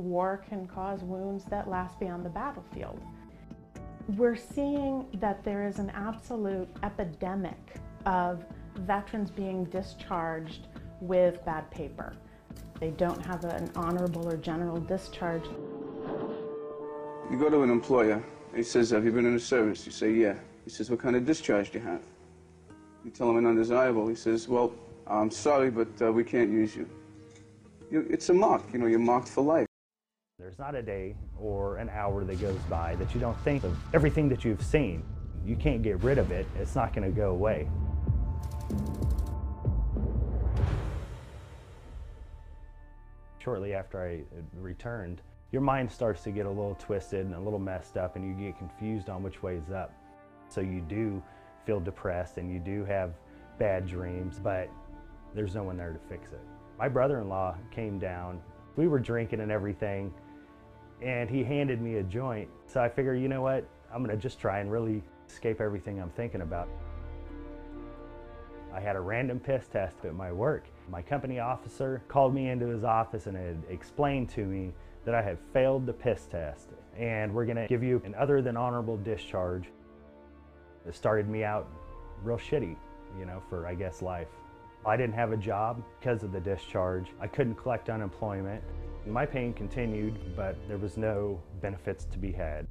war can cause wounds that last beyond the battlefield. We're seeing that there is an absolute epidemic of veterans being discharged with bad paper. They don't have an honorable or general discharge. You go to an employer, he says, have you been in the service? You say, yeah. He says, what kind of discharge do you have? You tell him an undesirable. He says, well, I'm sorry, but uh, we can't use you. you. It's a mark, you know, you're marked for life. There's not a day or an hour that goes by that you don't think of everything that you've seen. You can't get rid of it. It's not going to go away. Shortly after I uh, returned, your mind starts to get a little twisted and a little messed up and you get confused on which way is up. So you do feel depressed and you do have bad dreams, but there's no one there to fix it. My brother-in-law came down. We were drinking and everything, and he handed me a joint. So I figured, you know what? I'm gonna just try and really escape everything I'm thinking about. I had a random piss test at my work. My company officer called me into his office and had explained to me that I had failed the piss test and we're gonna give you an other than honorable discharge. It started me out real shitty, you know, for I guess life. I didn't have a job because of the discharge. I couldn't collect unemployment. My pain continued, but there was no benefits to be had.